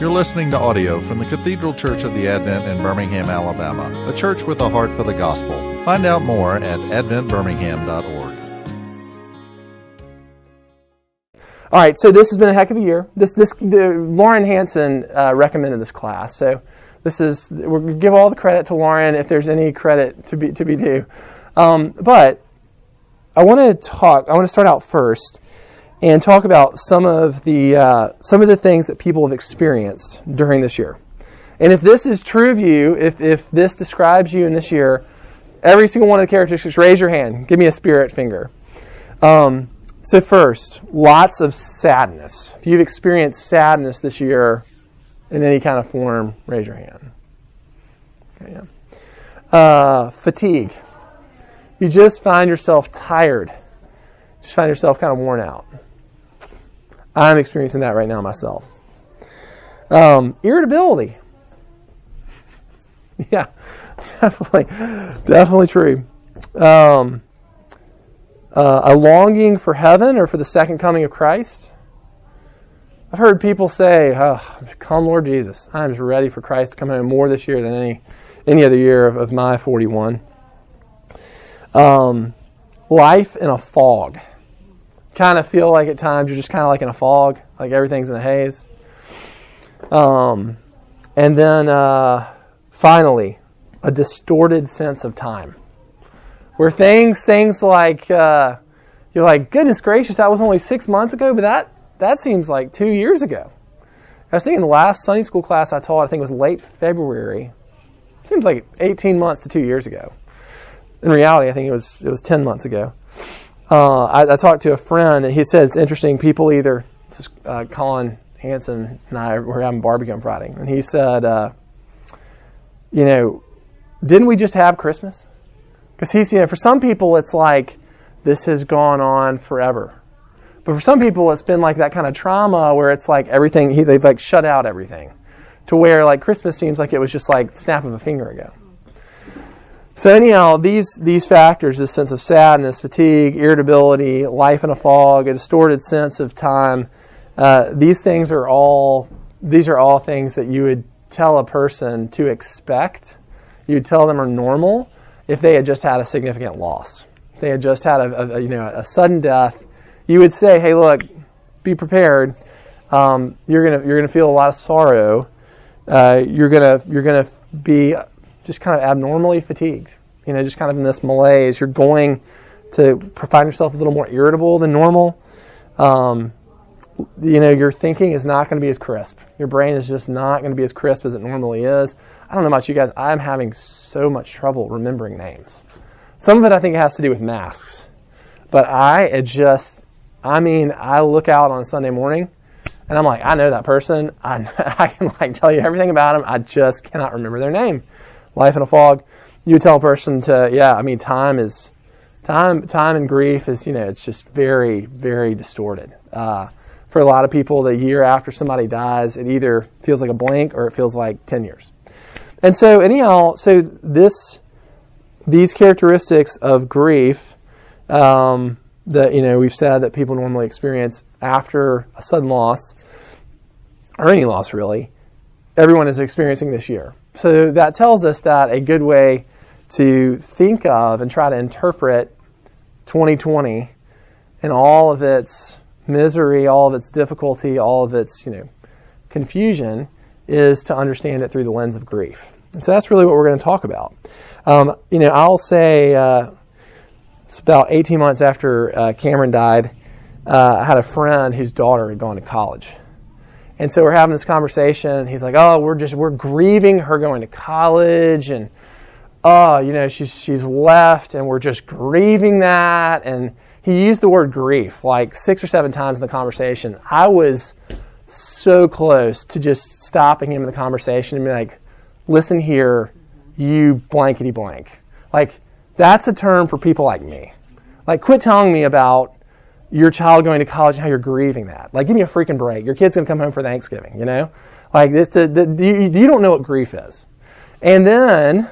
You're listening to audio from the Cathedral Church of the Advent in Birmingham, Alabama, a church with a heart for the gospel. Find out more at adventbirmingham.org. All right, so this has been a heck of a year. This, this, the, Lauren Hansen uh, recommended this class, so this is to give all the credit to Lauren if there's any credit to be to be due. Um, but I want to talk. I want to start out first and talk about some of the uh, some of the things that people have experienced during this year. And if this is true of you, if if this describes you in this year, every single one of the characteristics, raise your hand. Give me a spirit finger. Um, so first, lots of sadness. If you've experienced sadness this year in any kind of form, raise your hand. Okay, yeah. uh, fatigue. You just find yourself tired. Just find yourself kind of worn out. I'm experiencing that right now myself. Um, irritability. yeah, definitely, definitely true. Um, uh, a longing for heaven or for the second coming of Christ. I've heard people say, oh, "Come, Lord Jesus, I'm just ready for Christ to come home more this year than any any other year of, of my 41." Um, life in a fog kind of feel like at times you're just kind of like in a fog, like everything's in a haze. Um, and then uh, finally, a distorted sense of time, where things things like uh, you're like, goodness gracious, that was only six months ago, but that that seems like two years ago. I was thinking the last Sunday school class I taught, I think it was late February. Seems like 18 months to two years ago. In reality, I think it was it was 10 months ago uh, I, I, talked to a friend, and he said it's interesting. People either, uh, Collin Hansen and I were having barbecue on Friday, and he said, uh, you know, didn't we just have Christmas? Because he's, you know, for some people it's like this has gone on forever. But for some people, it's been like that kind of trauma where it's like everything, he, they've like shut out everything to where like Christmas seems like it was just like snap of a finger ago. So anyhow, these these factors, this sense of sadness, fatigue, irritability, life in a fog, a distorted sense of time, uh, these things are all these are all things that you would tell a person to expect. You'd tell them are normal if they had just had a significant loss. If they had just had a, a you know a sudden death, you would say, "Hey, look, be prepared. Um, you're gonna you're gonna feel a lot of sorrow. Uh, you're gonna you're gonna be just kind of abnormally fatigued. You know, just kind of in this malaise. You're going to find yourself a little more irritable than normal. Um, you know, your thinking is not going to be as crisp. Your brain is just not going to be as crisp as it normally is. I don't know about you guys. I'm having so much trouble remembering names. Some of it I think has to do with masks. But I just, I mean, I look out on Sunday morning and I'm like, I know that person. I, I can like tell you everything about them. I just cannot remember their name life in a fog. You tell a person to, yeah, I mean, time is, time, time and grief is, you know, it's just very, very distorted. Uh, for a lot of people, the year after somebody dies, it either feels like a blank or it feels like 10 years. And so, anyhow, so this, these characteristics of grief, um, that, you know, we've said that people normally experience after a sudden loss, or any loss really, everyone is experiencing this year. So that tells us that a good way to think of and try to interpret 2020 and all of its misery, all of its difficulty, all of its, you know, confusion is to understand it through the lens of grief. And so that's really what we're going to talk about. Um, you know, I'll say uh, it's about 18 months after uh, Cameron died, uh, I had a friend whose daughter had gone to college. And so we're having this conversation. and He's like, "Oh, we're just we're grieving her going to college, and oh, you know, she's she's left, and we're just grieving that." And he used the word grief like six or seven times in the conversation. I was so close to just stopping him in the conversation and be like, "Listen here, you blankety blank." Like that's a term for people like me. Like, quit telling me about your child going to college and how you're grieving that. Like, give me a freaking break. Your kid's going to come home for Thanksgiving, you know? Like, this, the, the, you, you don't know what grief is. And then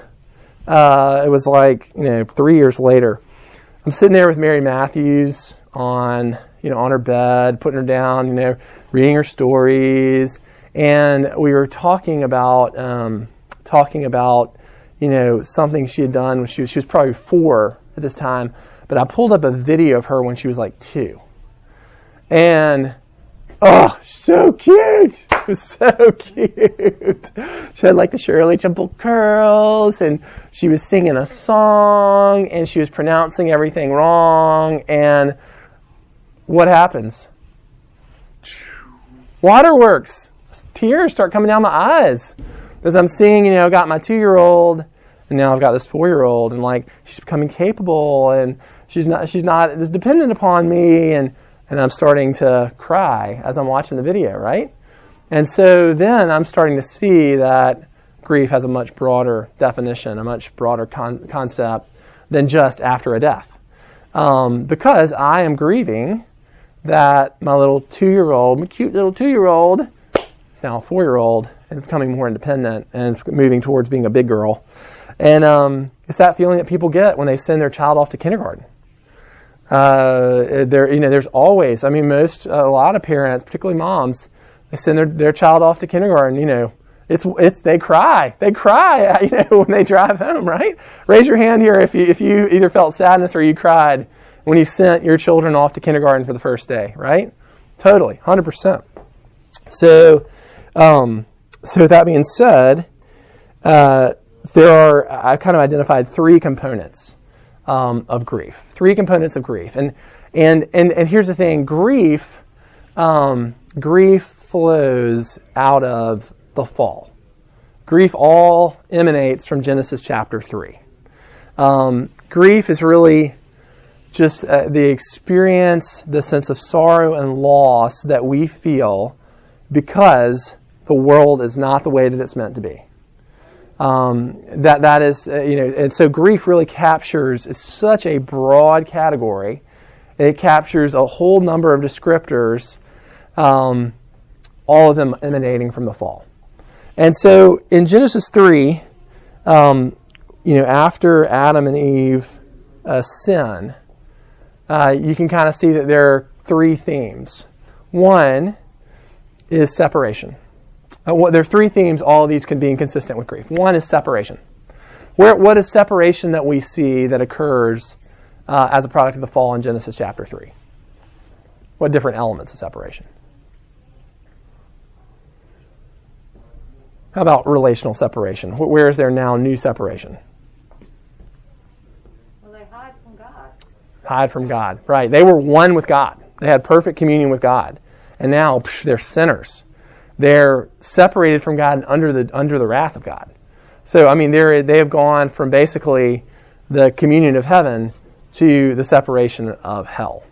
uh, it was like, you know, three years later, I'm sitting there with Mary Matthews on, you know, on her bed, putting her down, you know, reading her stories. and we were talking about um, talking about you know something she had done when she was she was probably four at this time, but I pulled up a video of her when she was like two, and oh, so cute! So cute. She had like the Shirley Temple curls, and she was singing a song, and she was pronouncing everything wrong, and what happens? Waterworks. Tears start coming down my eyes as I'm seeing, you know, I've got my two year old, and now I've got this four year old, and like she's becoming capable, and she's not she's not as dependent upon me, and and I'm starting to cry as I'm watching the video, right? And so then I'm starting to see that grief has a much broader definition, a much broader con- concept than just after a death, um, because I am grieving that my little two year old, my cute little two year old, is now a four year old is becoming more independent and moving towards being a big girl. And um, it's that feeling that people get when they send their child off to kindergarten. Uh, there, you know, there's always, I mean, most, a lot of parents, particularly moms, they send their, their child off to kindergarten, you know, it's, it's, they cry. They cry, you know, when they drive home, right? Raise your hand here if you, if you either felt sadness or you cried when you sent your children off to kindergarten for the first day, right? Totally, 100%. So, um, so with that being said, uh, there are, I kind of identified three components um, of grief. Three components of grief. And, and, and, and here's the thing grief, um, grief flows out of the fall. Grief all emanates from Genesis chapter 3. Um, grief is really just uh, the experience, the sense of sorrow and loss that we feel because the world is not the way that it's meant to be. Um, that that is uh, you know, and so grief really captures such a broad category. It captures a whole number of descriptors, um, all of them emanating from the fall. And so in Genesis three, um, you know, after Adam and Eve uh, sin, uh, you can kind of see that there are three themes. One is separation. Uh, well, there are three themes, all of these can be inconsistent with grief. One is separation. Where, what is separation that we see that occurs uh, as a product of the fall in Genesis chapter 3? What different elements of separation? How about relational separation? Where is there now new separation? Well, they hide from God. Hide from God. Right. They were one with God. They had perfect communion with God. And now psh, they're sinners they're separated from God and under the under the wrath of God. So I mean, they they have gone from basically the communion of heaven to the separation of hell,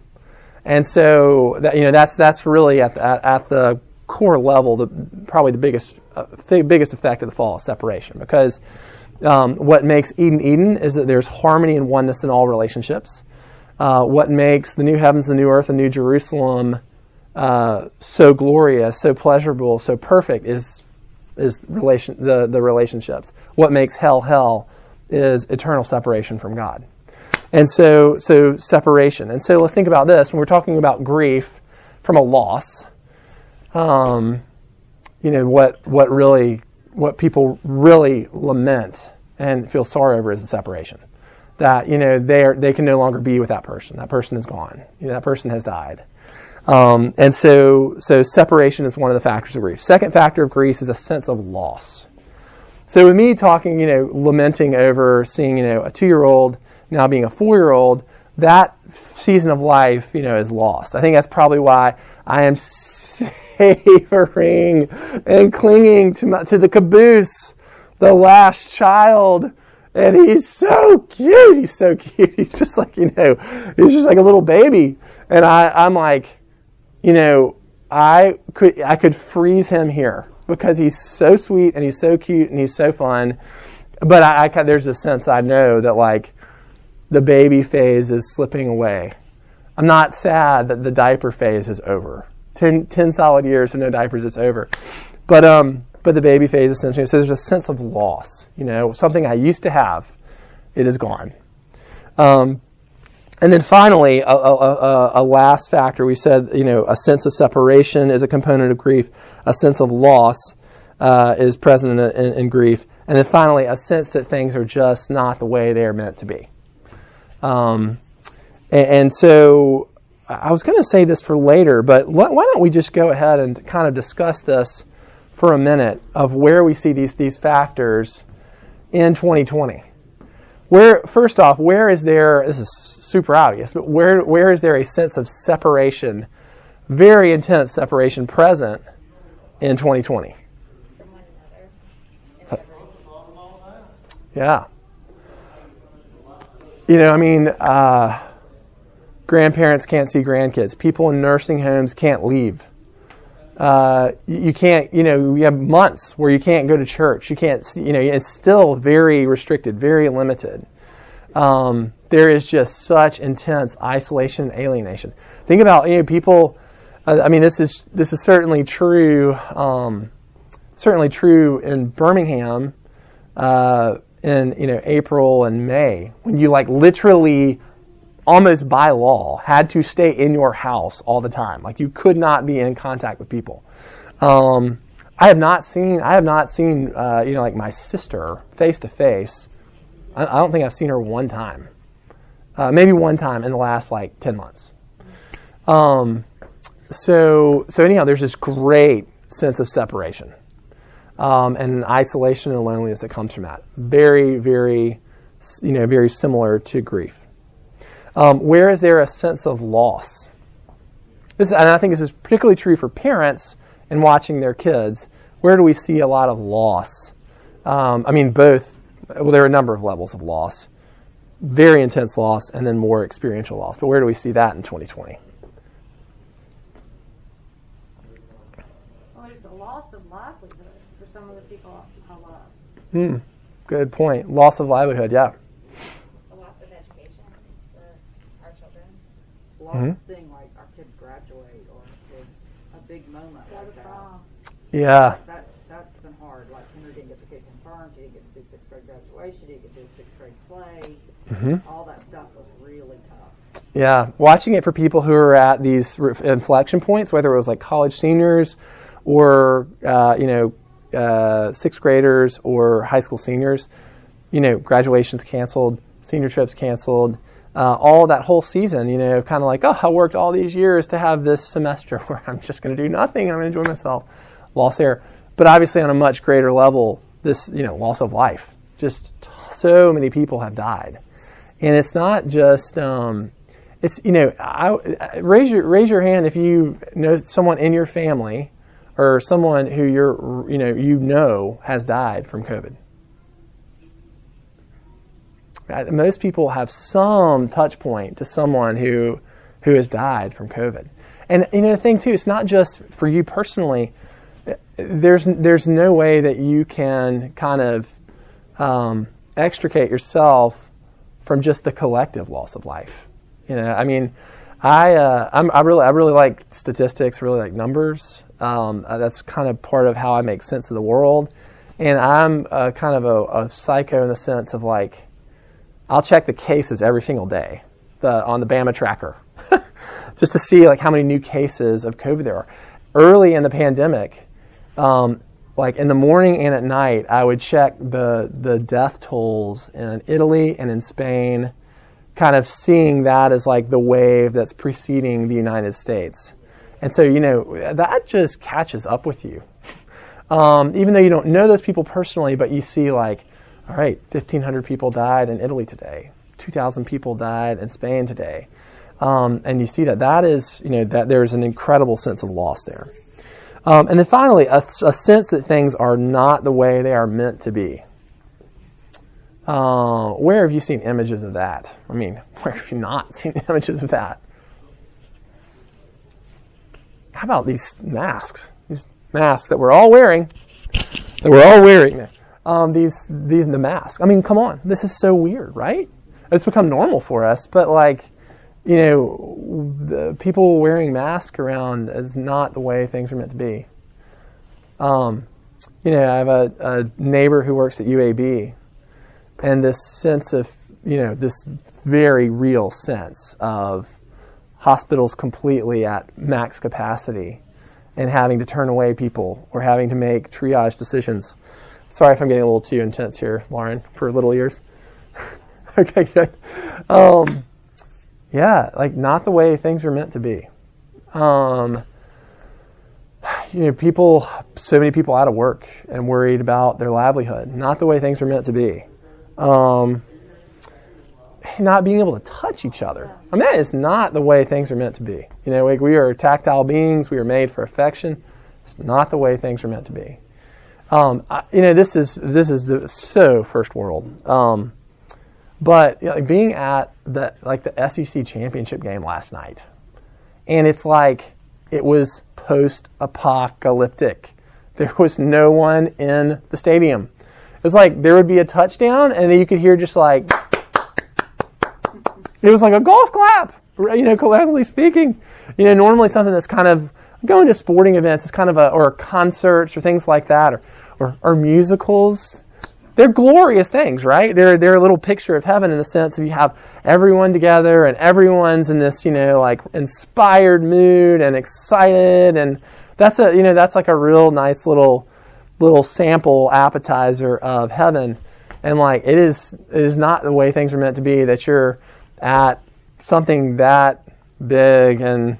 and so that, you know that's that's really at the, at the core level the probably the biggest uh, biggest effect of the fall is separation because um, what makes Eden Eden is that there's harmony and oneness in all relationships. Uh, what makes the new heavens, the new earth, and new Jerusalem uh, so glorious, so pleasurable, so perfect is is relation the, the relationships. What makes hell hell is eternal separation from God. And so so separation. And so let's think about this when we're talking about grief from a loss. Um, you know what what really what people really lament and feel sorry over is the separation. That you know they are they can no longer be with that person. That person is gone. You know, that person has died. Um, and so, so separation is one of the factors of grief. Second factor of grief is a sense of loss. So with me talking, you know, lamenting over seeing, you know, a two-year-old now being a four-year-old, that season of life, you know, is lost. I think that's probably why I am savoring and clinging to my, to the caboose, the last child. And he's so cute. He's so cute. He's just like, you know, he's just like a little baby. And I, I'm like, you know, I could I could freeze him here because he's so sweet and he's so cute and he's so fun. But I, I there's a sense I know that like the baby phase is slipping away. I'm not sad that the diaper phase is over. Ten, 10 solid years of no diapers, it's over. But um, but the baby phase essentially. So there's a sense of loss. You know, something I used to have, it is gone. Um, and then finally, a, a, a, last factor. We said, you know, a sense of separation is a component of grief. A sense of loss uh, is present in, in, in, grief. And then finally, a sense that things are just not the way they are meant to be. Um, and, and, so I was going to say this for later, but why don't we just go ahead and kind of discuss this for a minute of where we see these, these factors in 2020? Where, first off, where is there, this is super obvious, but where, where is there a sense of separation, very intense separation present in 2020? Yeah. You know, I mean, uh, grandparents can't see grandkids. People in nursing homes can't leave. Uh, you can't, you know, you have months where you can't go to church. You can't, you know, it's still very restricted, very limited. Um, there is just such intense isolation and alienation. Think about, you know, people. Uh, I mean, this is this is certainly true. Um, certainly true in Birmingham, uh, in you know April and May, when you like literally almost by law, had to stay in your house all the time. Like you could not be in contact with people. Um, I have not seen, I have not seen, uh, you know, like my sister face to face. I don't think I've seen her one time. Uh, maybe one time in the last like 10 months. Um, so, so anyhow, there's this great sense of separation um, and isolation and loneliness that comes from that. Very, very, you know, very similar to grief. Um, where is there a sense of loss? This, and I think this is particularly true for parents in watching their kids. Where do we see a lot of loss? Um, I mean, both. Well, there are a number of levels of loss. Very intense loss, and then more experiential loss. But where do we see that in 2020? Well, there's a loss of livelihood for some of the people I love. Hmm. Good point. Loss of livelihood. Yeah. Mm-hmm. seeing like our kids graduate or is a big moment like that. Yeah. That, that's been hard. Like Henry didn't get to get confirmed. He didn't get to do sixth grade graduation. He didn't get to do sixth grade play. Mm-hmm. All that stuff was really tough. Yeah, watching it for people who are at these inflection points, whether it was like college seniors or uh, you know uh, sixth graders or high school seniors, you know, graduations canceled, senior trips canceled, uh, all that whole season, you know, kind of like, oh, I worked all these years to have this semester where I'm just going to do nothing and I'm going to enjoy myself. Loss there. But obviously, on a much greater level, this, you know, loss of life. Just so many people have died. And it's not just, um, it's, you know, I, raise, your, raise your hand if you know someone in your family or someone who you're, you know, you know has died from COVID most people have some touch point to someone who who has died from COVID. And you know the thing too, it's not just for you personally. There's there's no way that you can kind of um, extricate yourself from just the collective loss of life. You know, I mean, I uh, i really I really like statistics, really like numbers. Um, uh, that's kind of part of how I make sense of the world. And I'm uh, kind of a, a psycho in the sense of like I'll check the cases every single day the, on the Bama tracker just to see like how many new cases of COVID there are. Early in the pandemic, um, like in the morning and at night, I would check the the death tolls in Italy and in Spain, kind of seeing that as like the wave that's preceding the United States. And so, you know, that just catches up with you. Um, even though you don't know those people personally, but you see like all right, 1,500 people died in Italy today. 2,000 people died in Spain today. Um, and you see that that is, you know, that there's an incredible sense of loss there. Um, and then finally, a, a, sense that things are not the way they are meant to be. Uh, where have you seen images of that? I mean, where have you not seen images of that? How about these masks? These masks that we're all wearing, that we're all wearing um, these these the mask. I mean, come on, this is so weird, right? It's become normal for us, but like, you know, people wearing masks around is not the way things are meant to be. Um, you know, I have a, a neighbor who works at UAB, and this sense of you know, this very real sense of hospitals completely at max capacity and having to turn away people or having to make triage decisions. Sorry if I'm getting a little too intense here, Lauren, for little ears. okay, good. Um, yeah, like not the way things are meant to be. Um, you know, people, so many people out of work and worried about their livelihood. Not the way things are meant to be. Um, not being able to touch each other. I mean, that is not the way things are meant to be. You know, like we are tactile beings. We are made for affection. It's not the way things are meant to be. Um, I, you know, this is this is the, so first world. Um, but you know, like being at the like the SEC championship game last night, and it's like it was post-apocalyptic. There was no one in the stadium. It was like there would be a touchdown, and you could hear just like it was like a golf clap, you know, collectively speaking. You know, normally something that's kind of going to sporting events is kind of a or concerts or things like that, or or, or musicals they're glorious things, right? They're they're a little picture of heaven in the sense of you have everyone together and everyone's in this, you know, like inspired mood and excited and that's a you know, that's like a real nice little little sample appetizer of heaven. And like it is it is not the way things are meant to be that you're at something that big and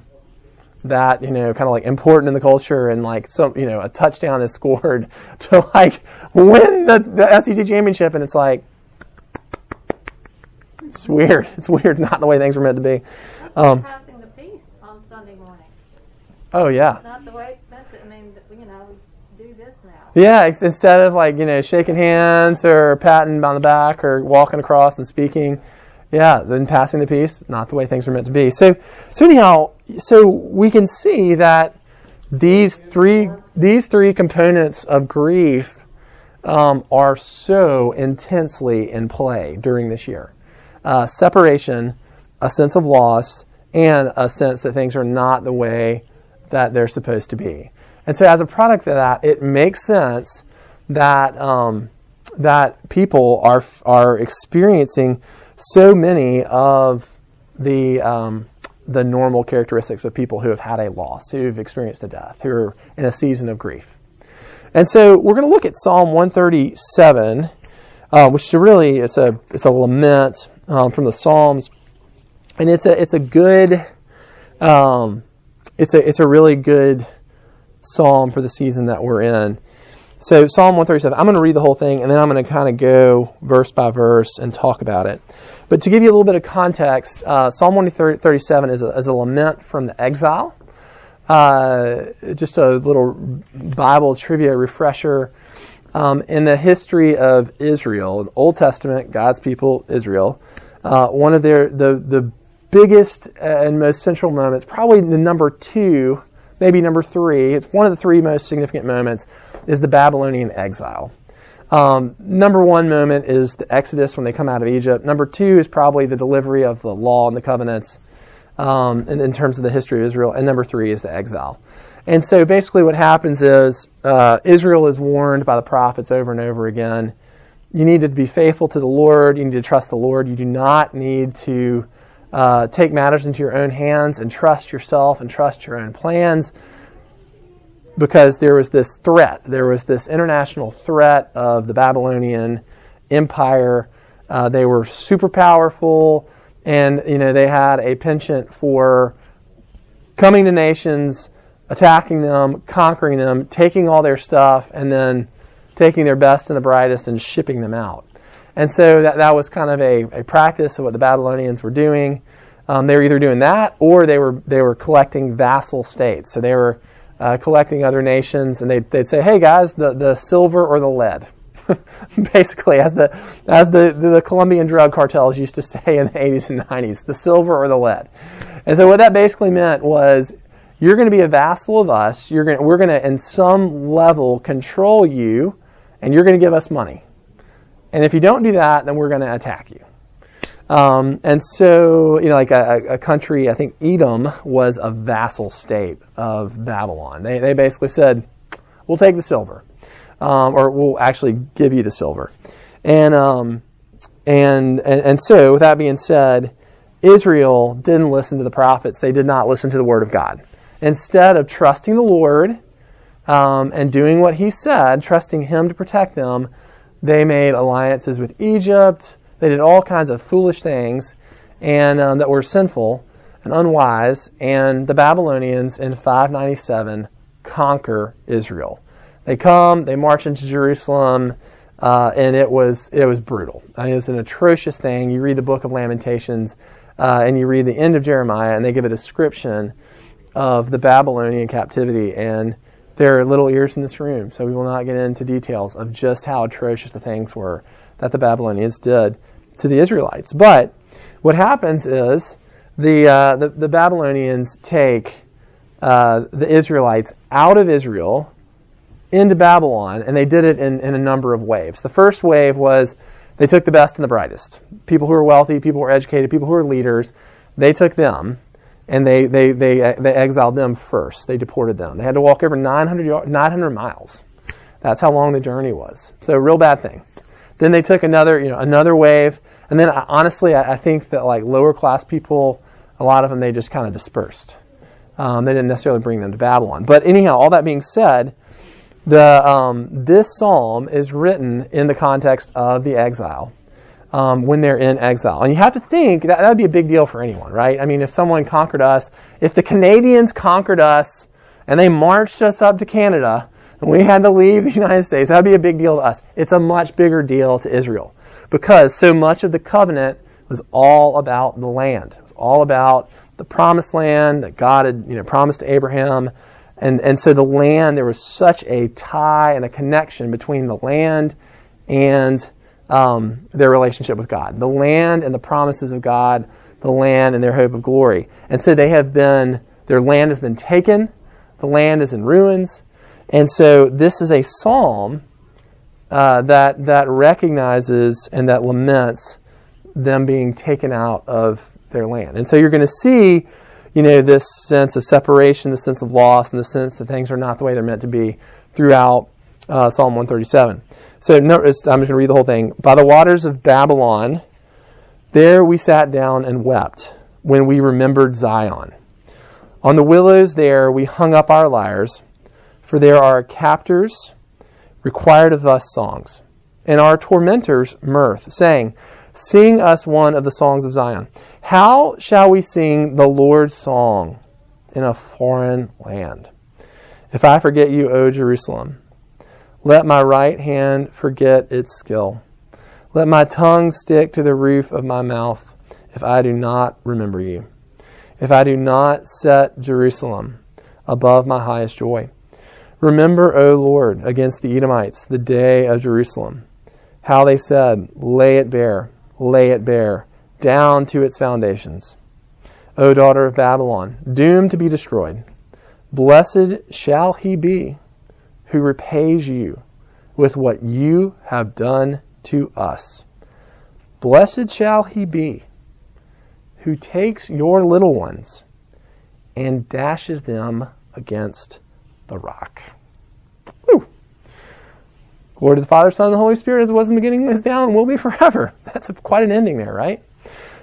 that you know kind of like important in the culture and like some you know a touchdown is scored to like win the, the SEC championship. And it's like it's weird. It's weird not the way things were meant to be. Um, passing the peace on Sunday morning. Oh yeah. Not the way it's meant to I mean you know do this now. Yeah instead of like you know shaking hands or patting on the back or walking across and speaking yeah, then passing the peace, not the way things are meant to be. So, so anyhow, so we can see that these three these three components of grief um, are so intensely in play during this year: uh, separation, a sense of loss, and a sense that things are not the way that they're supposed to be. And so, as a product of that, it makes sense that um, that people are are experiencing so many of the um, the normal characteristics of people who have had a loss, who've experienced a death, who are in a season of grief. And so we're going to look at Psalm 137, uh, which really it's a it's a lament um, from the Psalms, and it's a it's a good um, it's a it's a really good psalm for the season that we're in. So Psalm 137, I'm going to read the whole thing and then I'm going to kind of go verse by verse and talk about it. But to give you a little bit of context, uh, Psalm 137 is a, is a lament from the exile. Uh, just a little Bible trivia refresher. Um, in the history of Israel, the Old Testament, God's people, Israel, uh, one of their the the biggest and most central moments, probably the number two, maybe number three. It's one of the three most significant moments is the Babylonian exile. Um, number one moment is the Exodus when they come out of Egypt. Number two is probably the delivery of the law and the covenants um, in, in, terms of the history of Israel. And number three is the exile. And so basically, what happens is uh, Israel is warned by the prophets over and over again. You need to be faithful to the Lord. You need to trust the Lord. You do not need to uh, take matters into your own hands and trust yourself and trust your own plans because there was this threat. There was this international threat of the Babylonian Empire. Uh, they were super powerful, and you know they had a penchant for coming to nations, attacking them, conquering them, taking all their stuff, and then taking their best and the brightest and shipping them out. And so that, that was kind of a, a practice of what the Babylonians were doing. Um, they were either doing that or they were they were collecting vassal states. So they were uh, collecting other nations, and they'd, they'd say, "Hey guys, the, the silver or the lead." Basically, as the as the, the Colombian drug cartels used to say in the 80s and 90s, the silver or the lead. And so what that basically meant was, you're going to be a vassal of us. You're going we're going to, in some level, control you, and you're going to give us money. And if you don't do that, then we're going to attack you. Um, and so, you know, like a, a, country, I think Edom was a vassal state of Babylon. They, they basically said, we'll take the silver, um, or we'll actually give you the silver. And, um, and, and and so, with that being said, Israel didn't listen to the prophets. They did not listen to the word of God. Instead of trusting the Lord um, and doing what He said, trusting Him to protect them, they made alliances with Egypt. They did all kinds of foolish things, and um, that were sinful and unwise. And the Babylonians in 597 conquer Israel. They come, they march into Jerusalem, uh, and it was it was brutal. I mean, it was an atrocious thing. You read the Book of Lamentations, uh, and you read the end of Jeremiah, and they give a description of the Babylonian captivity. And there are little ears in this room, so we will not get into details of just how atrocious the things were that the Babylonians did to the Israelites. But what happens is the uh, the, the, Babylonians take uh, the Israelites out of Israel into Babylon, and they did it in, in a number of waves. The first wave was they took the best and the brightest. People who were wealthy, people who were educated, people who were leaders, they took them and they, they, they, they exiled them first. They deported them. They had to walk over 900, 900 miles. That's how long the journey was. So, real bad thing. Then they took another, you know, another wave. And then, honestly, I, I think that like lower class people, a lot of them, they just kind of dispersed. Um, they didn't necessarily bring them to Babylon. But anyhow, all that being said, the, um, this psalm is written in the context of the exile. Um, when they're in exile. And you have to think that that would be a big deal for anyone, right? I mean, if someone conquered us, if the Canadians conquered us and they marched us up to Canada we had to leave the United States, that would be a big deal to us. It's a much bigger deal to Israel because so much of the covenant was all about the land. It was all about the promised land that God had you know, promised to Abraham and, and so the land, there was such a tie and a connection between the land and um, their relationship with God. The land and the promises of God, the land and their hope of glory. And so they have been, their land has been taken, the land is in ruins. And so this is a psalm uh, that, that recognizes and that laments them being taken out of their land. And so you're going to see you know, this sense of separation, the sense of loss, and the sense that things are not the way they're meant to be throughout uh, Psalm 137. So no, I'm just going to read the whole thing. By the waters of Babylon, there we sat down and wept when we remembered Zion. On the willows there we hung up our lyres, for there are captors required of us songs, and our tormentors mirth, saying, Sing us one of the songs of Zion. How shall we sing the Lord's song in a foreign land? If I forget you, O Jerusalem, let my right hand forget its skill. Let my tongue stick to the roof of my mouth if I do not remember you. If I do not set Jerusalem above my highest joy. Remember, O Lord, against the Edomites the day of Jerusalem, how they said, Lay it bare lay it bare, down to its foundations. O daughter of Babylon, doomed to be destroyed, blessed shall he be who repays you with what you have done to us. Blessed shall he be who takes your little ones and dashes them against the rock. Glory to the Father, Son, and the Holy Spirit, as it was in the beginning, is now, and will be forever. That's a, quite an ending there, right?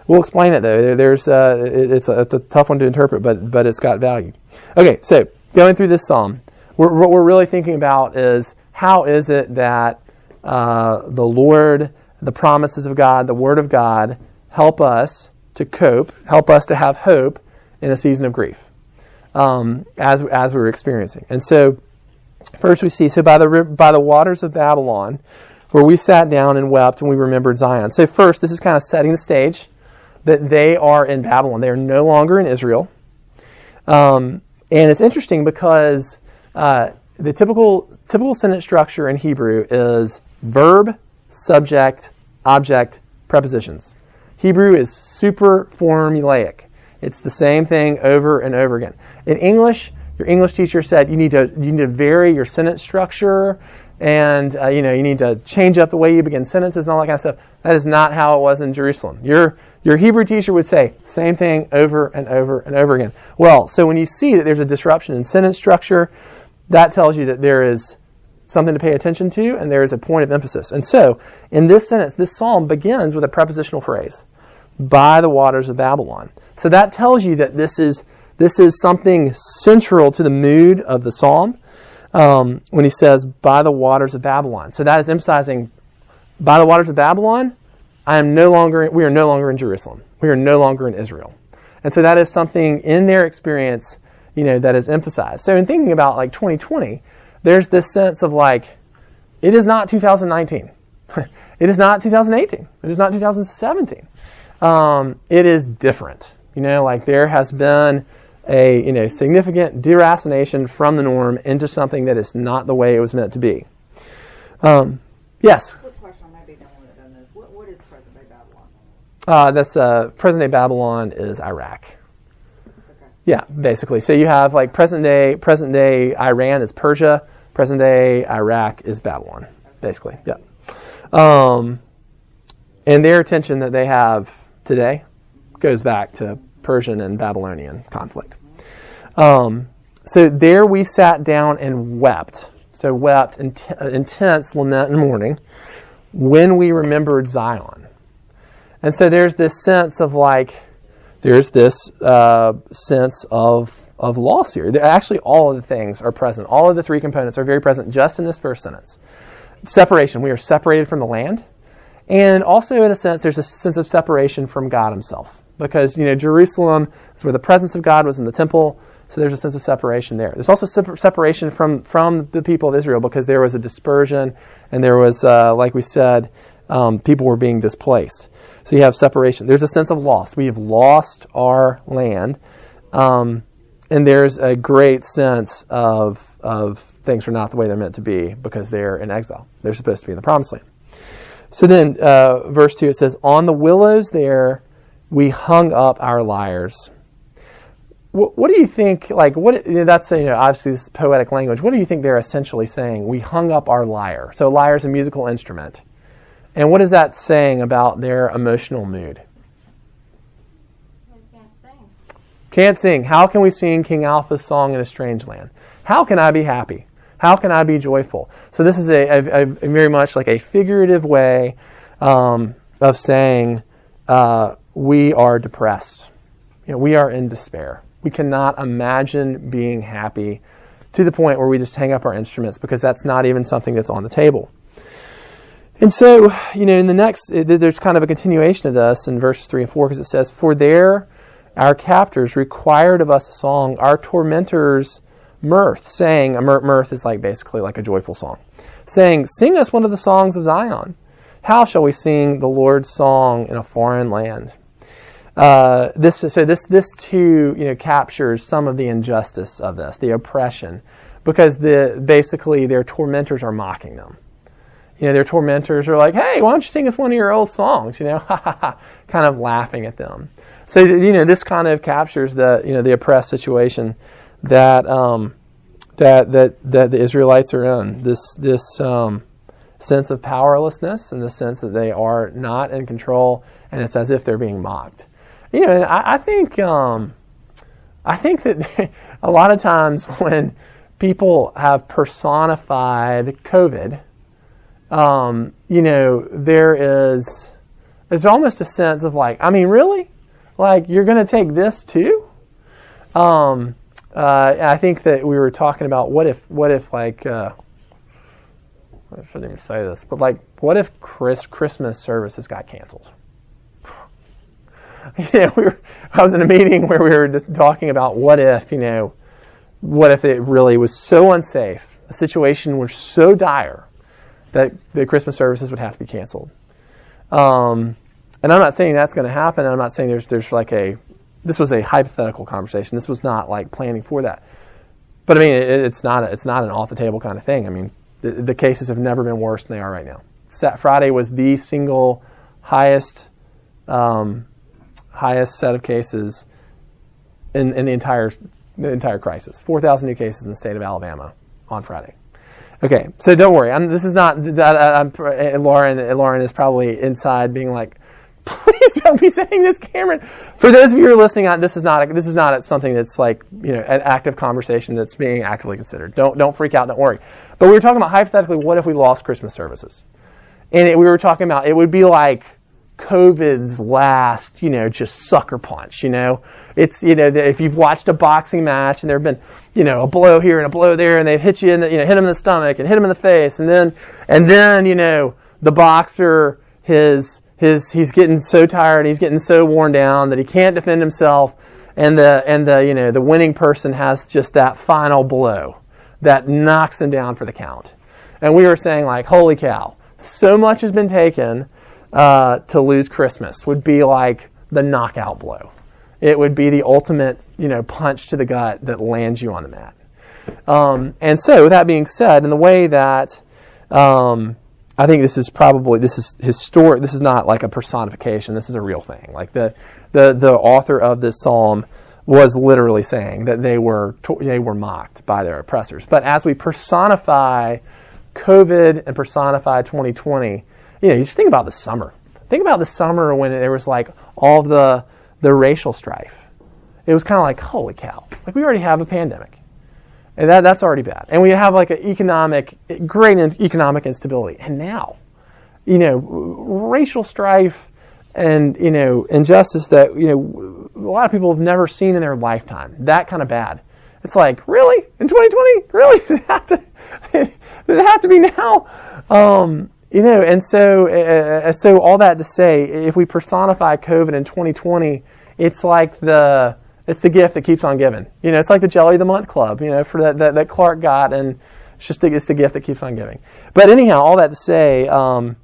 We'll explain it though. There's uh, it, it's, a, it's, a, tough one to interpret, but but it's got value. Okay, so going through this psalm, we're, what we're really thinking about is how is it that uh, the Lord, the promises of God, the Word of God, help us to cope, help us to have hope in a season of grief, um, as as we're experiencing, and so First, we see, so by the, by the waters of Babylon, where we sat down and wept and we remembered Zion. So, first, this is kind of setting the stage that they are in Babylon. They are no longer in Israel. Um, and it's interesting because uh, the typical, typical sentence structure in Hebrew is verb, subject, object, prepositions. Hebrew is super formulaic. It's the same thing over and over again. In English, your English teacher said you need to you need to vary your sentence structure and uh, you know you need to change up the way you begin sentences and all that kind of stuff. That is not how it was in Jerusalem. Your your Hebrew teacher would say same thing over and over and over again. Well, so when you see that there's a disruption in sentence structure, that tells you that there is something to pay attention to, and there is a point of emphasis. And so, in this sentence, this psalm begins with a prepositional phrase, by the waters of Babylon. So that tells you that this is this is something central to the mood of the psalm um, when he says, by the waters of Babylon. So that is emphasizing, by the waters of Babylon, I am no longer, we are no longer in Jerusalem. We are no longer in Israel. And so that is something in their experience, you know, that is emphasized. So in thinking about like 2020, there's this sense of like, it is not 2019. it is not 2018. It is not 2017. Um, it is different. You know, like there has been a you know significant deracination from the norm into something that is not the way it was meant to be. Um, yes. Quick question, might be the one that done. What, what is present day Babylon? Uh, that's uh, present day Babylon is Iraq. Okay. Yeah, basically. So you have like present day present day Iran is Persia. Present day Iraq is Babylon. Basically, yeah. Um, and their attention that they have today goes back to Persian and Babylonian conflict. Um, so there we sat down and wept. So wept, int- intense lament and mourning, when we remembered Zion. And so there's this sense of like, there's this uh, sense of of loss here. Actually, all of the things are present. All of the three components are very present just in this first sentence. Separation. We are separated from the land, and also in a sense, there's a sense of separation from God Himself because you know Jerusalem is where the presence of God was in the temple. So there's a sense of separation there. There's also separation from from the people of Israel because there was a dispersion and there was, uh, like we said, um, people were being displaced. So you have separation. There's a sense of loss. We have lost our land, um, and there's a great sense of of things are not the way they're meant to be because they're in exile. They're supposed to be in the promised land. So then, uh, verse two, it says, "On the willows there we hung up our lyres." What, what do you think? Like, what you know, that's you know, obviously this poetic language. What do you think they're essentially saying? We hung up our lyre. So, lyre is a musical instrument. And what is that saying about their emotional mood? Can't sing. Can't sing. How can we sing King Alpha's song in a strange land? How can I be happy? How can I be joyful? So this is a, a, a very much like a figurative way um, of saying uh, we are depressed. You know, we are in despair. We cannot imagine being happy to the point where we just hang up our instruments because that's not even something that's on the table. And so, you know, in the next, there's kind of a continuation of this in verses 3 and 4 because it says, For there our captors required of us a song, our tormentors mirth, saying, mirth is like basically like a joyful song, saying, Sing us one of the songs of Zion. How shall we sing the Lord's song in a foreign land? Uh, this so this this too you know captures some of the injustice of this, the oppression, because the basically their tormentors are mocking them. You know, their tormentors are like, "Hey, why don't you sing us one of your old songs?" You know, kind of laughing at them. So you know, this kind of captures the you know the oppressed situation that um, that that that the Israelites are in. This this um, sense of powerlessness and the sense that they are not in control, and it's as if they're being mocked. You know, I, I think um, I think that a lot of times when people have personified COVID, um, you know, there is there's almost a sense of like, I mean, really, like you're going to take this too. Um, uh, I think that we were talking about what if what if like uh, I shouldn't even say this, but like what if Chris, Christmas services got canceled? you know, we were, I was in a meeting where we were just talking about what if, you know, what if it really was so unsafe, a situation was so dire that the Christmas services would have to be canceled. Um, and I'm not saying that's going to happen. I'm not saying there's there's like a this was a hypothetical conversation. This was not like planning for that. But I mean, it, it's not a, it's not an off the table kind of thing. I mean, the, the cases have never been worse than they are right now. Sat Friday was the single highest um, highest set of cases in, in the entire the entire crisis. Four thousand new cases in the state of Alabama on Friday. Okay, so don't worry. I'm, this is not. I, uh, I'm, uh, Lauren. Uh, Lauren is probably inside being like, "Please don't be saying this, Cameron. For those of you who are listening, uh, this is not this is not something that's like you know an active conversation that's being actively considered. Don't don't freak out. Don't worry. But we were talking about hypothetically, what if we lost Christmas services? And it, we were talking about it would be like COVID's last, you know, just sucker punch. You know, it's you know if you've watched a boxing match and there have been you know a blow here and a blow there, and they've hit you in the you know hit him in the stomach and hit him in the face, and then and then you know the boxer his his he's getting so tired, he's getting so worn down that he can't defend himself, and the and the you know the winning person has just that final blow that knocks him down for the count. And we were saying like, holy cow, so much has been taken uh, to lose Christmas would be like the knockout blow. It would be the ultimate, you know, punch to the gut that lands you on the mat. Um, and so, with that being said, in the way that um, I think this is probably this is historic. This is not like a personification. This is a real thing. Like the the the author of this psalm was literally saying that they were they were mocked by their oppressors. But as we personify COVID and personify 2020, you know, you just think about the summer. Think about the summer when there was like all the the racial strife. It was kind of like, holy cow! Like we already have a pandemic, and that that's already bad. And we have like an economic, great economic instability. And now, you know, racial strife and you know injustice that you know a lot of people have never seen in their lifetime. That kind of bad. It's like really in 2020, really did it have to, did it have to be now? Um, you know, and so, uh, so all that to say, if we personify COVID in 2020, it's like the it's the gift that keeps on giving. You know, it's like the Jelly of the Month Club. You know, for that that, that Clark got, and it's just the, it's the gift that keeps on giving. But anyhow, all that to say, um,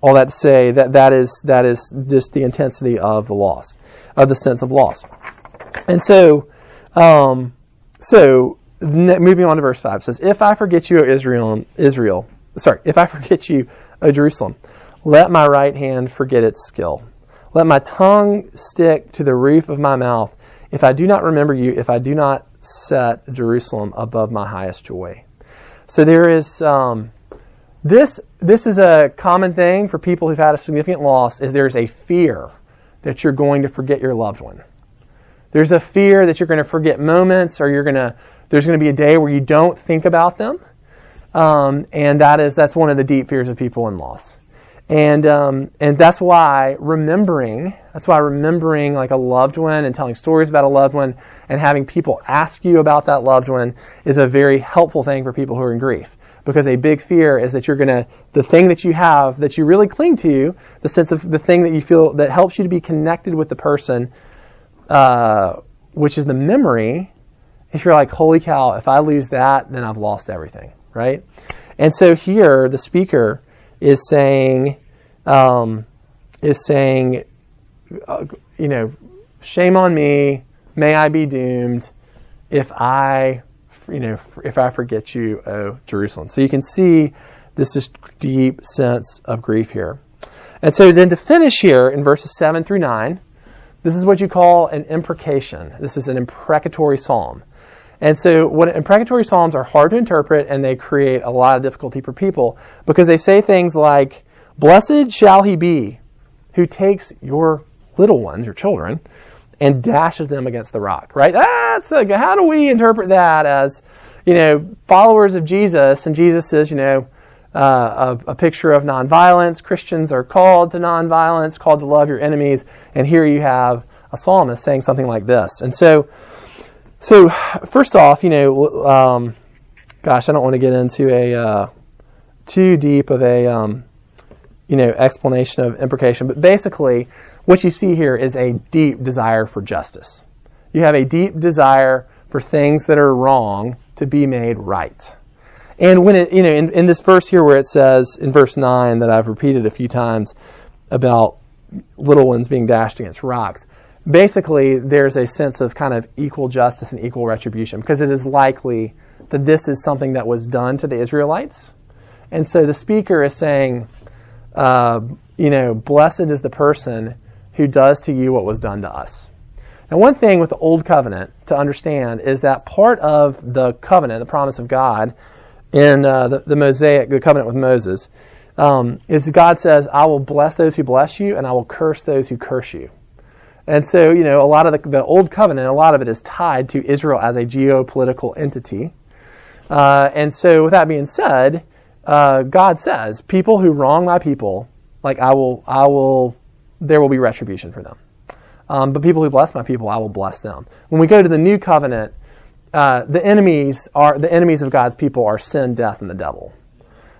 all that to say that that is that is just the intensity of the loss, of the sense of loss, and so, um, so moving on to verse five says, "If I forget you, Israel, Israel." Sorry, if I forget you, O Jerusalem, let my right hand forget its skill. Let my tongue stick to the roof of my mouth. If I do not remember you, if I do not set Jerusalem above my highest joy. So there is um, this. This is a common thing for people who've had a significant loss. Is there's a fear that you're going to forget your loved one. There's a fear that you're going to forget moments, or you're going to. There's going to be a day where you don't think about them. Um, and that is that's one of the deep fears of people in loss. And um, and that's why remembering that's why remembering like a loved one and telling stories about a loved one and having people ask you about that loved one is a very helpful thing for people who are in grief because a big fear is that you're going to the thing that you have that you really cling to the sense of the thing that you feel that helps you to be connected with the person uh, which is the memory if you're like holy cow if i lose that then i've lost everything right? And so here the speaker is saying, um, is saying, uh, you know, shame on me, may I be doomed if I, you know, if I forget you, oh Jerusalem. So you can see this is deep sense of grief here. And so then to finish here in verses 7 through 9, this is what you call an imprecation. This is an imprecatory psalm. And so, what imprecatory psalms are hard to interpret, and they create a lot of difficulty for people because they say things like, "Blessed shall he be, who takes your little ones, your children, and dashes them against the rock." Right? That's a, how do we interpret that as, you know, followers of Jesus? And Jesus is, you know, uh, a, a picture of nonviolence. Christians are called to nonviolence, called to love your enemies, and here you have a psalmist saying something like this. And so so, first off, you know, um, gosh, I don't want to get into a uh, too deep of a um, you know explanation of imprecation, but basically, what you see here is a deep desire for justice. You have a deep desire for things that are wrong to be made right. And when it, you know, in, in this verse here where it says in verse 9 that I've repeated a few times about little ones being dashed against rocks, basically there's a sense of kind of equal justice and equal retribution because it is likely that this is something that was done to the Israelites. And so the speaker is saying, uh, you know, blessed is the person who does to you what was done to us. Now, one thing with the Old Covenant to understand is that part of the covenant, the promise of God, in uh, the, the Mosaic, the covenant with Moses, um, is God says, I will bless those who bless you, and I will curse those who curse you. And so, you know, a lot of the, the Old Covenant, a lot of it is tied to Israel as a geopolitical entity. Uh, and so, with that being said, uh, God says, people who wrong my people, like I will, I will, there will be retribution for them. Um, but people who bless my people, I will bless them. When we go to the New Covenant, uh, the enemies are the enemies of God's people are sin, death, and the devil.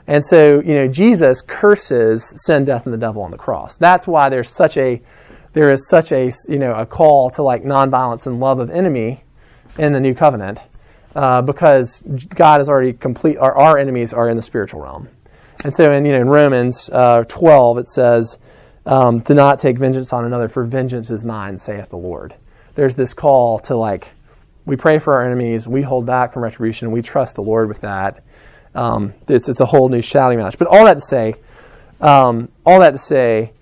And so, you know, Jesus curses sin, death, and the devil on the cross. That's why there's such a there is such a you know a call to like nonviolence and love of enemy in the new covenant uh, because God has already complete our, our enemies are in the spiritual realm. And so, in you know in Romans uh, 12 it says, um, "Do not take vengeance on another, for vengeance is mine," saith the Lord. There's this call to like we pray for our enemies, we hold back from retribution, we trust the Lord with that. Um, it's, it's a whole new shouting match. But all that to say, um, all that to say,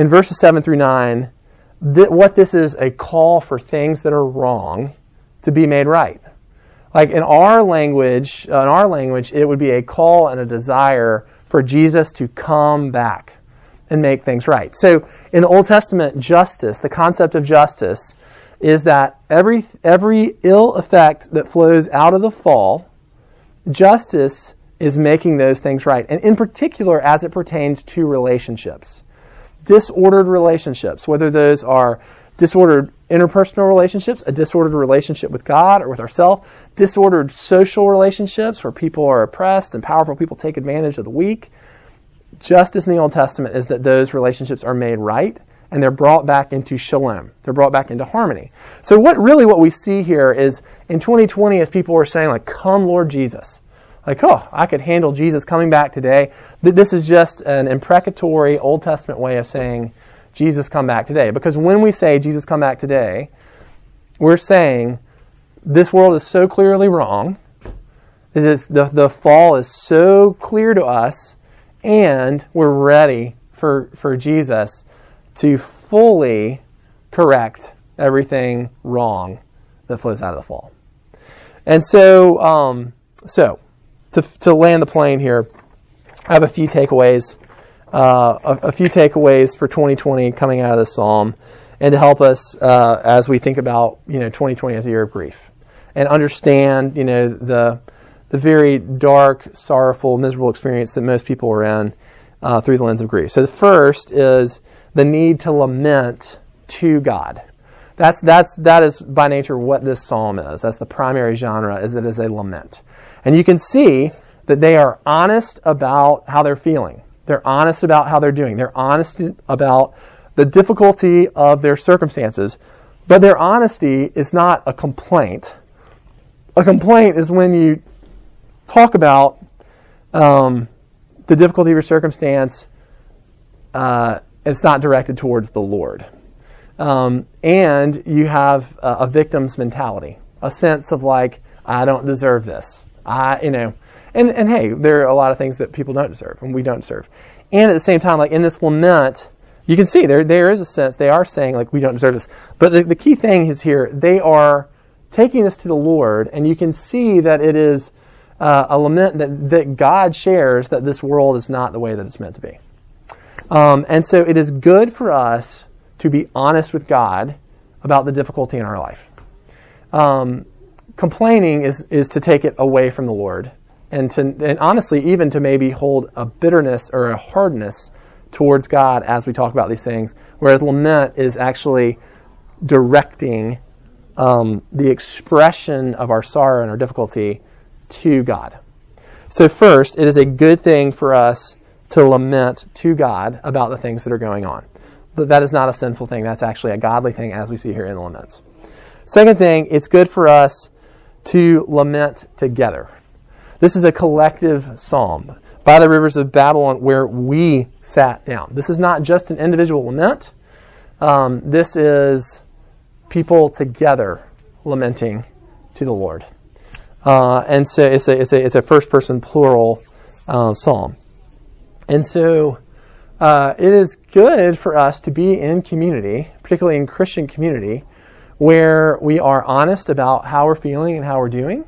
in verses 7 through 9, th- what this is a call for things that are wrong to be made right. Like in our language, uh, in our language, it would be a call and a desire for Jesus to come back and make things right. So in the Old Testament, justice, the concept of justice, is that every, every ill effect that flows out of the fall, justice is making those things right. And in particular, as it pertains to relationships. Disordered relationships, whether those are disordered interpersonal relationships, a disordered relationship with God or with ourselves, disordered social relationships where people are oppressed and powerful people take advantage of the weak. Justice in the Old Testament is that those relationships are made right and they're brought back into shalom. They're brought back into harmony. So what really what we see here is in 2020 as people were saying like, come Lord Jesus. Like, oh, I could handle Jesus coming back today. This is just an imprecatory Old Testament way of saying Jesus come back today. Because when we say Jesus come back today, we're saying this world is so clearly wrong. Is, the, the fall is so clear to us, and we're ready for, for Jesus to fully correct everything wrong that flows out of the fall. And so, um, so to, to land the plane here, I have a few takeaways, uh, a, a, few takeaways for 2020 coming out of this psalm, and to help us uh, as we think about you know 2020 as a year of grief, and understand you know the the very dark, sorrowful, miserable experience that most people are in uh, through the lens of grief. So the first is the need to lament to God. That's, that's, that is by nature what this psalm is. That's the primary genre, is that it is a lament. And you can see that they are honest about how they're feeling. They're honest about how they're doing. They're honest about the difficulty of their circumstances. But their honesty is not a complaint. A complaint is when you talk about um, the difficulty of your circumstance uh, it's not directed towards the Lord. Um, and you have a, a, victim's mentality, a sense of like, I don't deserve this. I, you know, and, and hey, there are a lot of things that people don't deserve and we don't deserve. And at the same time, like in this lament, you can see there, there is a sense they are saying like, we don't deserve this. But the, the key thing is here, they are taking this to the Lord and you can see that it is uh, a lament that, that God shares that this world is not the way that it's meant to be. Um, and so it is good for us to be honest with God about the difficulty in our life. Um, complaining is, is to take it away from the Lord. And to, and honestly, even to maybe hold a bitterness or a hardness towards God as we talk about these things, whereas lament is actually directing um, the expression of our sorrow and our difficulty to God. So, first, it is a good thing for us to lament to God about the things that are going on. But that is not a sinful thing. That's actually a godly thing, as we see here in the laments. Second thing, it's good for us to lament together. This is a collective psalm by the rivers of Babylon where we sat down. This is not just an individual lament. Um, this is people together lamenting to the Lord. Uh, and so it's a, it's a, it's a first person plural uh, psalm. And so uh, it is good for us to be in community, particularly in Christian community, where we are honest about how we're feeling and how we're doing,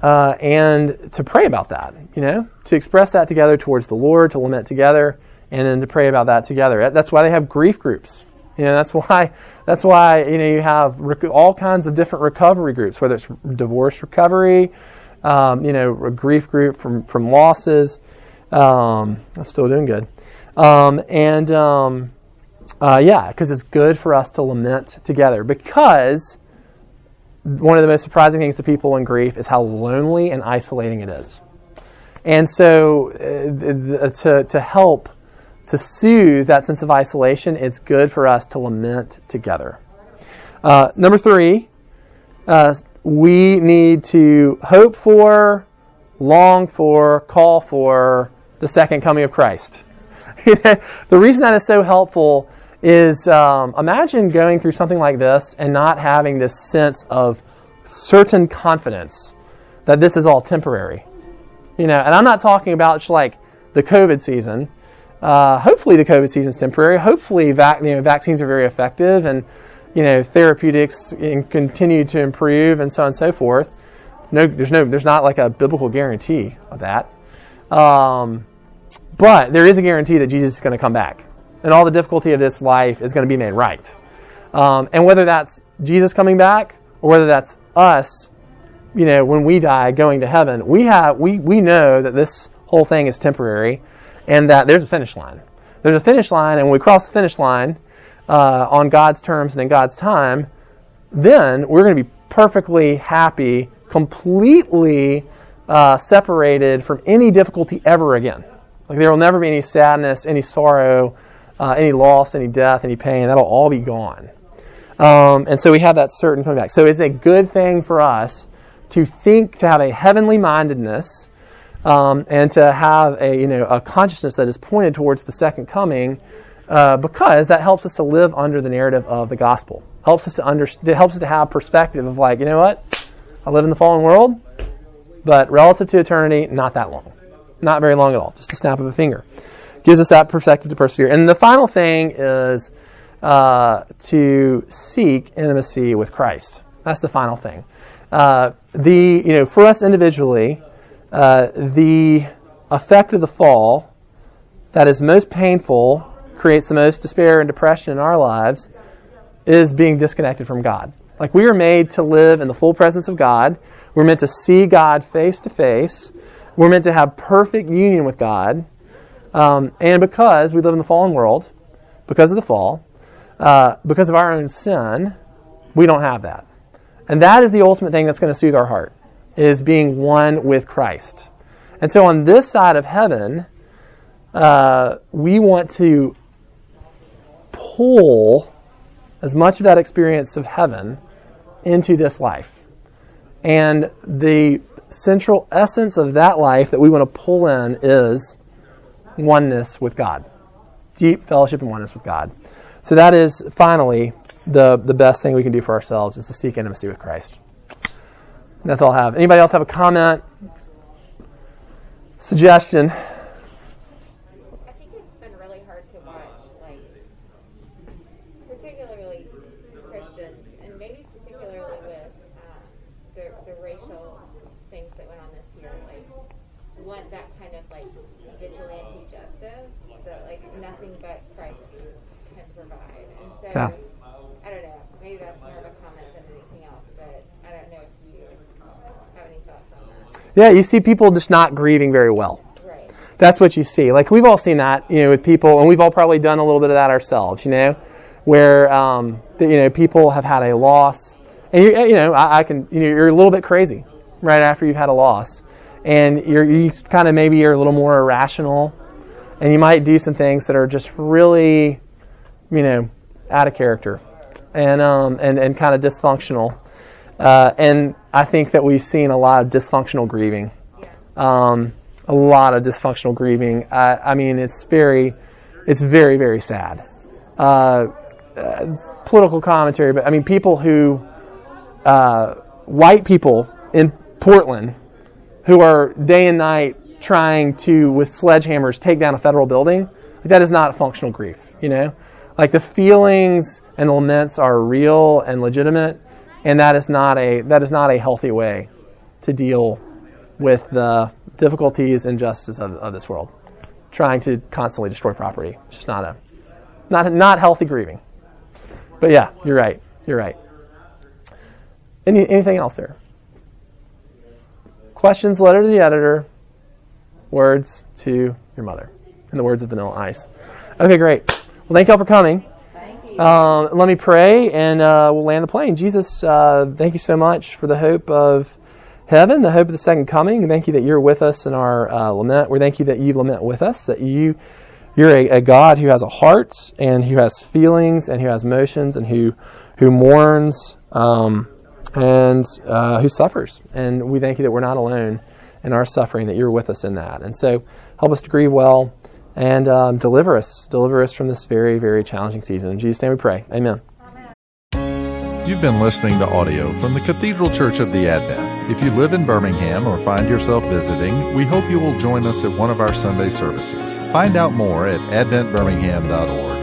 uh, and to pray about that, you know, to express that together towards the Lord, to lament together, and then to pray about that together. That's why they have grief groups. You know, that's why that's why you know you have rec- all kinds of different recovery groups, whether it's divorce recovery, um, you know, a grief group from from losses. Um, I'm still doing good, um, and um, uh, yeah, because it's good for us to lament together because one of the most surprising things to people in grief is how lonely and isolating it is. And so, uh, to, to help to soothe that sense of isolation, it's good for us to lament together. Uh, number three, uh, we need to hope for, long for, call for the second coming of Christ. the reason that is so helpful is um, imagine going through something like this and not having this sense of certain confidence that this is all temporary. You know, and I'm not talking about just like the COVID season. Uh, hopefully, the COVID season is temporary. Hopefully, vac- you know, vaccines are very effective, and you know, therapeutics continue to improve, and so on and so forth. No, there's no, there's not like a biblical guarantee of that. Um, but there is a guarantee that Jesus is going to come back and all the difficulty of this life is going to be made right. Um, and whether that's Jesus coming back or whether that's us, you know, when we die going to heaven, we have we we know that this whole thing is temporary, and that there's a finish line. There's a finish line, and when we cross the finish line uh, on God's terms and in God's time, then we're going to be perfectly happy, completely uh, separated from any difficulty ever again. Like there will never be any sadness, any sorrow, uh, any loss, any death, any pain, that'll all be gone. Um, and so we have that certain coming back. So it's a good thing for us to think, to have a heavenly mindedness, um, and to have a you know a consciousness that is pointed towards the second coming, uh, because that helps us to live under the narrative of the gospel. Helps us to understand. It helps us to have perspective of like you know what, I live in the fallen world, but relative to eternity, not that long, not very long at all, just a snap of a finger gives us that perspective to persevere. And the final thing is uh, to seek intimacy with Christ. That's the final thing. Uh, the you know for us individually, uh, the effect of the fall that is most painful, creates the most despair and depression in our lives, is being disconnected from God. Like we are made to live in the full presence of God. We're meant to see God face to face. We're meant to have perfect union with God. Um, and because we live in the fallen world, because of the fall, uh, because of our own sin, we don't have that. And that is the ultimate thing that's going to soothe our heart, is being one with Christ. And so on this side of heaven, uh, we want to pull as much of that experience of heaven into this life. And the central essence of that life that we want to pull in is oneness with God, deep fellowship and oneness with God. So that is finally the the best thing we can do for ourselves is to seek intimacy with Christ. That's all I have. Anybody else have a comment, suggestion? I think it's been really hard to watch, like, particularly Christians, and maybe particularly with uh, the, the racial things that went on this year, like, want that kind of, like, vigilante justice that, like, nothing but Christ can provide. And so, Yeah. I don't know, maybe that's more of a comment than anything else, but I don't know if you have any thoughts on that. Yeah, you see people just not grieving very well. Right. That's what you see. Like we've all seen that, you know, with people, and we've all probably done a little bit of that ourselves. You know, where um, you know people have had a loss, and you you know I, I can you know you're a little bit crazy right after you've had a loss, and you're you kind of maybe you're a little more irrational, and you might do some things that are just really, you know, out of character, and um and and kind of dysfunctional, uh, and I think that we've seen a lot of dysfunctional grieving um, a lot of dysfunctional grieving. I, I mean, it's very, it's very, very sad. Uh, uh, political commentary, but I mean, people who, uh, white people in Portland, who are day and night trying to, with sledgehammers, take down a federal building. That is not functional grief, you know. Like the feelings and laments are real and legitimate, and that is not a that is not a healthy way to deal with the difficulties and justice of, of this world, trying to constantly destroy property. It's just not a not not healthy grieving. But yeah, you're right. You're right. Any, anything else there? Questions, letter to the editor, words to your mother, in the words of Vanilla Ice. Okay, great. Well, thank y'all for coming. Um, let me pray and uh, we'll land the plane. Jesus, uh, thank you so much for the hope of heaven, the hope of the second coming. Thank you that you're with us in our uh, lament. We thank you that you lament with us, that you you're a, a, God who has a heart and who has feelings and who has motions and who who mourns um, and uh, who suffers. And we thank you that we're not alone in our suffering; that you're with us in that. And so, help us to grieve well and um, deliver us, deliver us from this very, very challenging season. In Jesus' name, we pray. Amen. You've been listening to audio from the Cathedral Church of the Advent. If you live in Birmingham or find yourself visiting, we hope you will join us at one of our Sunday services. Find out more at adventbirmingham.org.